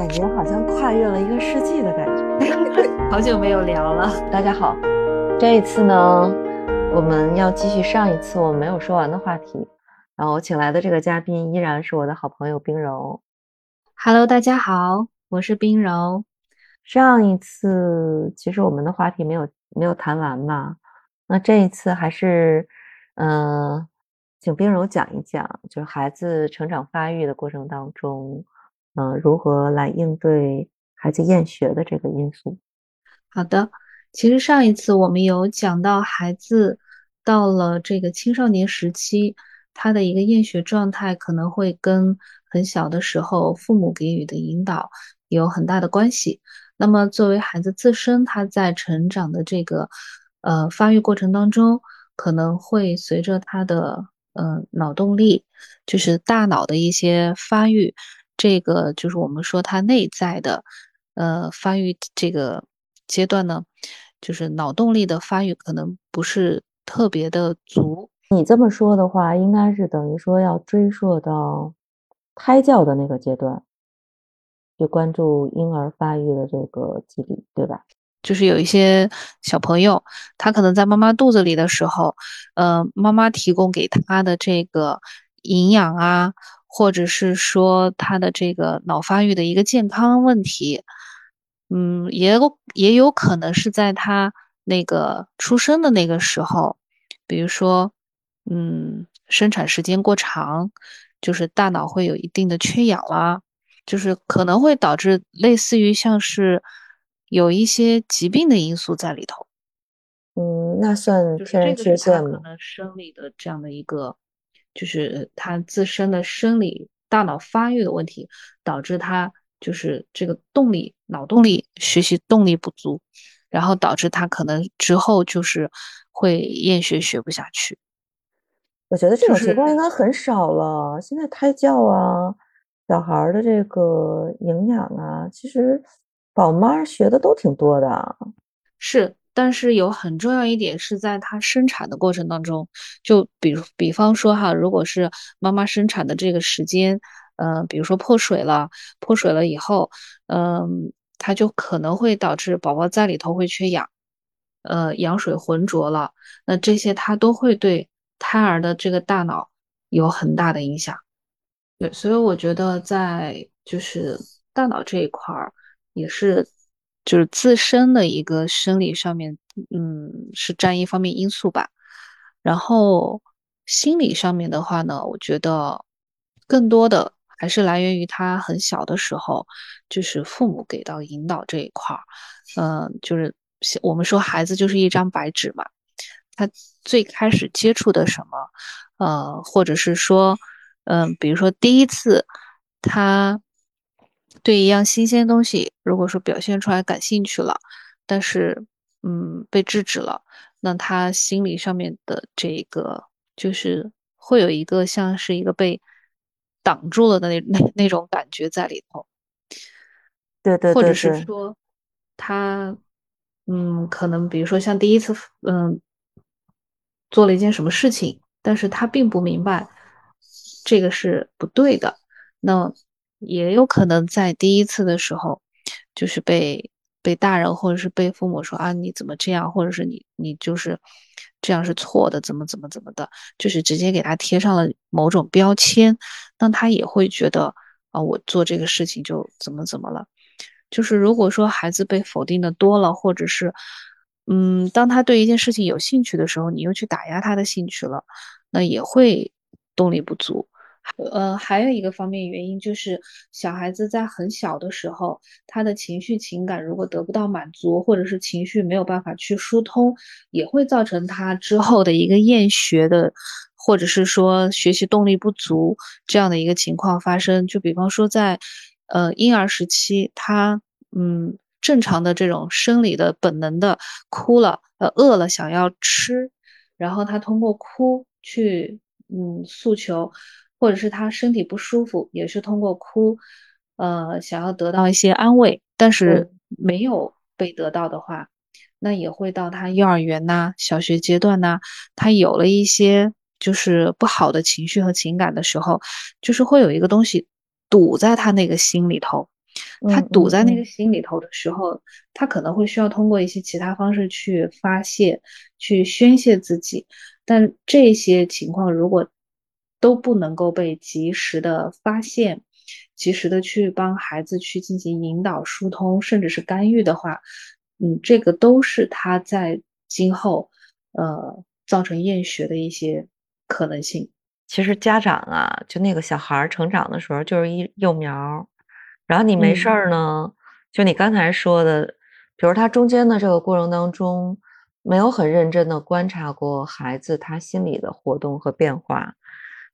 感觉好像跨越了一个世纪的感觉。好久没有聊了，大家好，这一次呢，我们要继续上一次我们没有说完的话题。然后我请来的这个嘉宾依然是我的好朋友冰柔。Hello，大家好，我是冰柔。上一次其实我们的话题没有没有谈完嘛，那这一次还是嗯，请冰柔讲一讲，就是孩子成长发育的过程当中。嗯，如何来应对孩子厌学的这个因素？好的，其实上一次我们有讲到，孩子到了这个青少年时期，他的一个厌学状态可能会跟很小的时候父母给予的引导有很大的关系。那么，作为孩子自身，他在成长的这个呃发育过程当中，可能会随着他的呃脑动力，就是大脑的一些发育。这个就是我们说他内在的，呃，发育这个阶段呢，就是脑动力的发育可能不是特别的足。你这么说的话，应该是等于说要追溯到胎教的那个阶段，就关注婴儿发育的这个机理，对吧？就是有一些小朋友，他可能在妈妈肚子里的时候，呃，妈妈提供给他的这个营养啊。或者是说他的这个脑发育的一个健康问题，嗯，也有也有可能是在他那个出生的那个时候，比如说，嗯，生产时间过长，就是大脑会有一定的缺氧啦，就是可能会导致类似于像是有一些疾病的因素在里头。嗯，那算天然缺陷吗？可能生理的这样的一个。就是他自身的生理、大脑发育的问题，导致他就是这个动力、脑动力、学习动力不足，然后导致他可能之后就是会厌学，学不下去。我觉得这种情况应该很少了。现在胎教啊，小孩的这个营养啊，其实宝妈学的都挺多的。是。但是有很重要一点是在它生产的过程当中，就比如比方说哈，如果是妈妈生产的这个时间，嗯，比如说破水了，破水了以后，嗯，它就可能会导致宝宝在里头会缺氧，呃，羊水浑浊了，那这些它都会对胎儿的这个大脑有很大的影响。对，所以我觉得在就是大脑这一块儿也是。就是自身的一个生理上面，嗯，是占一方面因素吧。然后心理上面的话呢，我觉得更多的还是来源于他很小的时候，就是父母给到引导这一块儿。嗯，就是我们说孩子就是一张白纸嘛，他最开始接触的什么，呃，或者是说，嗯，比如说第一次他。对一样新鲜东西，如果说表现出来感兴趣了，但是嗯被制止了，那他心理上面的这个就是会有一个像是一个被挡住了的那那 那种感觉在里头。对对对，或者是说他嗯可能比如说像第一次嗯做了一件什么事情，但是他并不明白这个是不对的，那。也有可能在第一次的时候，就是被被大人或者是被父母说啊你怎么这样，或者是你你就是这样是错的，怎么怎么怎么的，就是直接给他贴上了某种标签，那他也会觉得啊我做这个事情就怎么怎么了。就是如果说孩子被否定的多了，或者是嗯当他对一件事情有兴趣的时候，你又去打压他的兴趣了，那也会动力不足。呃，还有一个方面原因就是，小孩子在很小的时候，他的情绪情感如果得不到满足，或者是情绪没有办法去疏通，也会造成他之后的一个厌学的，或者是说学习动力不足这样的一个情况发生。就比方说在，呃，婴儿时期，他嗯正常的这种生理的本能的哭了，呃，饿了想要吃，然后他通过哭去嗯诉求。或者是他身体不舒服，也是通过哭，呃，想要得到一些安慰，但是没有被得到的话，那也会到他幼儿园呐、小学阶段呐，他有了一些就是不好的情绪和情感的时候，就是会有一个东西堵在他那个心里头，他堵在那个。心里头的时候，他可能会需要通过一些其他方式去发泄、去宣泄自己。但这些情况如果都不能够被及时的发现，及时的去帮孩子去进行引导、疏通，甚至是干预的话，嗯，这个都是他在今后呃造成厌学的一些可能性。其实家长啊，就那个小孩儿成长的时候就是一幼苗儿，然后你没事嗯儿呢，就你刚才说的，比如他中间的这个过程当中，没有很认真的观察过孩子他心理的活动和变化，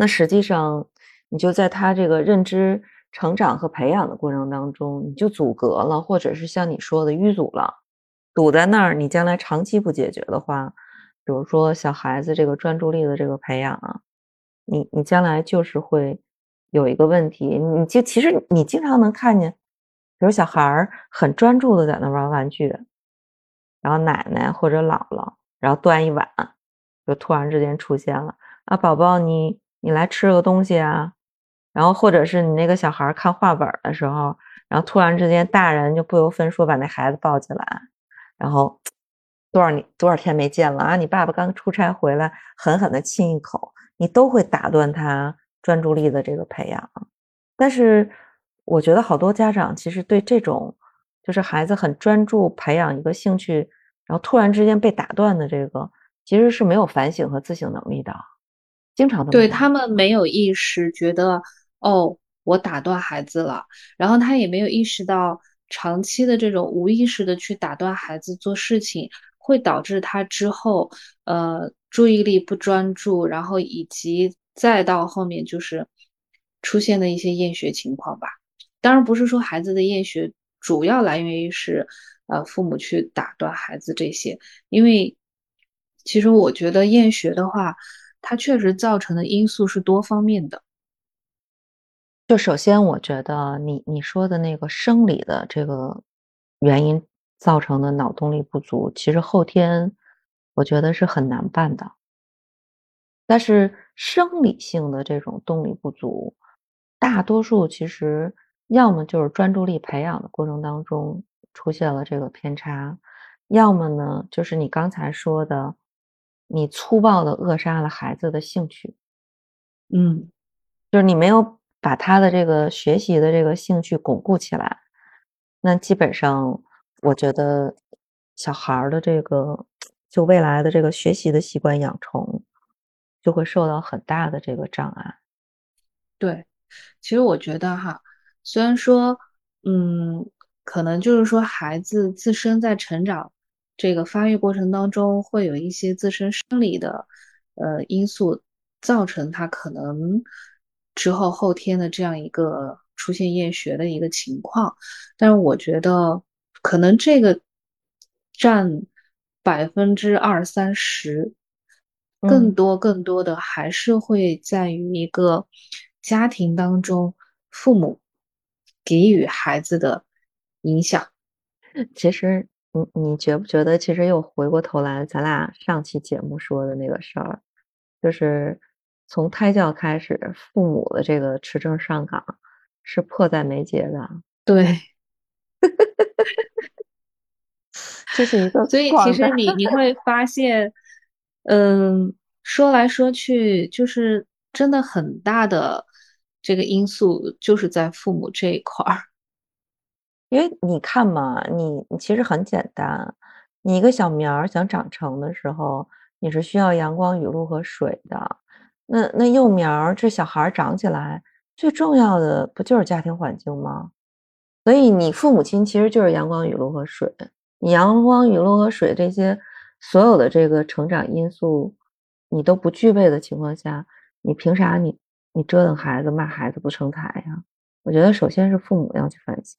那实际上你就在他这个认知成长和培养的过程当中，你就阻隔了，或者是像你说的淤阻了，堵在那儿，你将来长期不解决的话，比如说小孩子这个专注力的这个培养啊。你你将来就是会有一个问题，你就其实你经常能看见，比如小孩儿很专注的在那玩玩具，然后奶奶或者姥姥，然后端一碗，就突然之间出现了啊，宝宝你你来吃个东西啊，然后或者是你那个小孩看画本的时候，然后突然之间大人就不由分说把那孩子抱起来，然后多少年多少天没见了啊，你爸爸刚出差回来，狠狠的亲一口。你都会打断他专注力的这个培养，但是我觉得好多家长其实对这种就是孩子很专注培养一个兴趣，然后突然之间被打断的这个，其实是没有反省和自省能力的，经常对他们没有意识，觉得哦，我打断孩子了，然后他也没有意识到长期的这种无意识的去打断孩子做事情，会导致他之后呃注意力不专注，然后以及再到后面就是出现的一些厌学情况吧。当然不是说孩子的厌学主要来源于是呃父母去打断孩子这些，因为其实我觉得厌学的话。它确实造成的因素是多方面的。就首先，我觉得你你说的那个生理的这个原因造成的脑动力不足，其实后天我觉得是很难办的。但是生理性的这种动力不足，大多数其实要么就是专注力培养的过程当中出现了这个偏差，要么呢就是你刚才说的，你粗暴的扼杀了孩子的兴趣。嗯，就是你没有把他的这个学习的这个兴趣巩固起来，那基本上我觉得小孩儿的这个就未来的这个学习的习惯养成，就会受到很大的这个障碍。对，其实我觉得哈，虽然说，嗯，可能就是说孩子自身在成长这个发育过程当中，会有一些自身生理的呃因素造成他可能之后后天的这样一个出现厌学的一个情况，但是我觉得可能这个占百分之二三十。更嗯，多更多的还是会在于一个家庭当中父母给予孩子的影响。其实你你觉不觉得，其实又回过头来，咱俩上期节目说的那个事儿，就是从胎教开始，父母的这个持证上岗是迫在眉睫的。对，这是一个所以其实你你会发现，嗯，说来说去，就是真的很大的这个因素就是在父母这一块儿。因为你看嘛，你其实很简单，你一个小苗儿想长成的时候，你是需要阳光、雨露和水的。那那幼苗儿这小孩长起来，最重要的不就是家庭环境吗？所以你父母亲其实就是阳光、雨露和水。你阳光、雨露和水这些所有的这个成长因素，你都不具备的情况下，你凭啥你你折腾孩子、骂孩子不成才呀？我觉得首先是父母要去反省。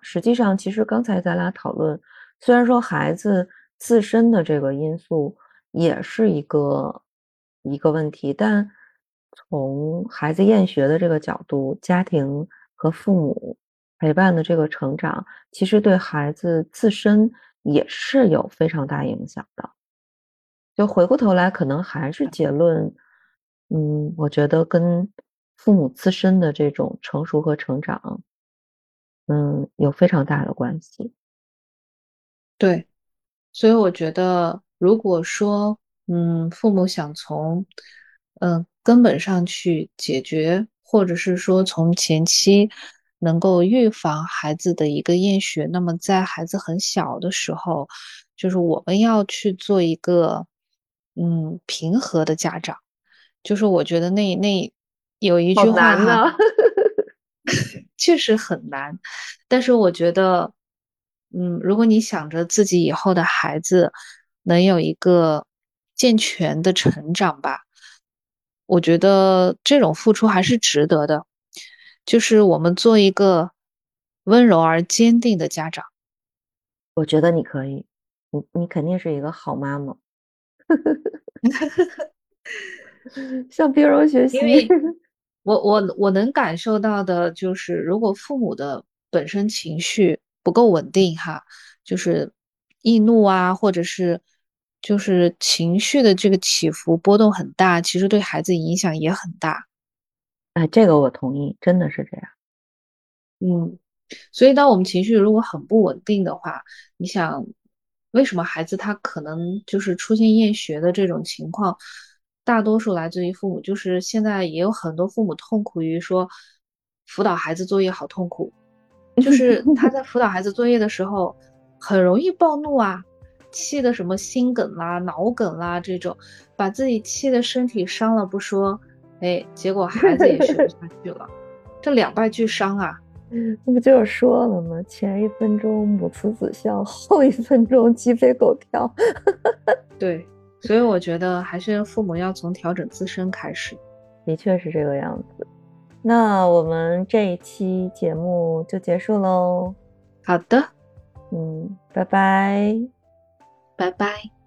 实际上，其实刚才咱俩讨论，虽然说孩子自身的这个因素也是一个一个问题，但从孩子厌学的这个角度，家庭和父母陪伴的这个成长，其实对孩子自身也是有非常大影响的。就回过头来，可能还是结论，嗯，我觉得跟父母自身的这种成熟和成长嗯，有非常大的关系。对，所以我觉得，如果说，嗯，父母想从，嗯，根本上去解决，或者是说从前期能够预防孩子的一个厌学，那么在孩子很小的时候，就是我们要去做一个，嗯，平和的家长。就是我觉得那那有一句话哈，确实很难，但是我觉得。嗯，如果你想着自己以后的孩子能有一个健全的成长吧，我觉得这种付出还是值得的。就是我们做一个温柔而坚定的家长，我觉得你可以，你你肯定是一个好妈妈。向冰柔学习，因为我我我能感受到的就是，如果父母的本身情绪。不够稳定哈，就是易怒啊，或者是就是情绪的这个起伏波动很大，其实对孩子影响也很大。哎，这个我同意，真的是这样。嗯，所以当我们情绪如果很不稳定的话，你想为什么孩子他可能就是出现厌学的这种情况，大多数来自于父母，就是现在也有很多父母痛苦于说辅导孩子作业好痛苦。就 是他在辅导孩子作业的时候，很容易暴怒啊，气的什么心梗啦、脑梗啦这种，把自己气的身体伤了不说，哎，结果孩子也学不下去了，这两败俱伤啊！那不就是说了吗？前一分钟母慈子孝，后一分钟鸡飞狗跳。对，所以我觉得还是父母要从调整自身开始。的确是这个样子。那我们这一期节目就结束喽。好的，嗯，拜拜，拜拜。